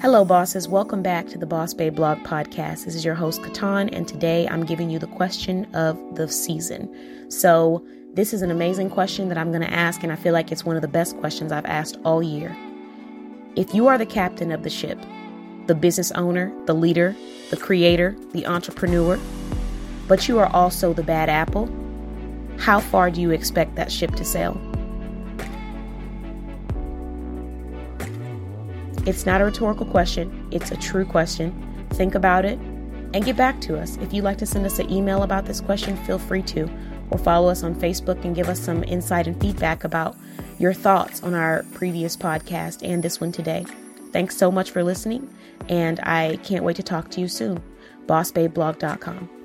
Hello, bosses. Welcome back to the Boss Babe Blog Podcast. This is your host, Katan, and today I'm giving you the question of the season. So, this is an amazing question that I'm going to ask, and I feel like it's one of the best questions I've asked all year. If you are the captain of the ship, the business owner, the leader, the creator, the entrepreneur, but you are also the bad apple, how far do you expect that ship to sail? It's not a rhetorical question, it's a true question. Think about it and get back to us. If you'd like to send us an email about this question, feel free to, or follow us on Facebook and give us some insight and feedback about your thoughts on our previous podcast and this one today. Thanks so much for listening, and I can't wait to talk to you soon. BossBabeBlog.com.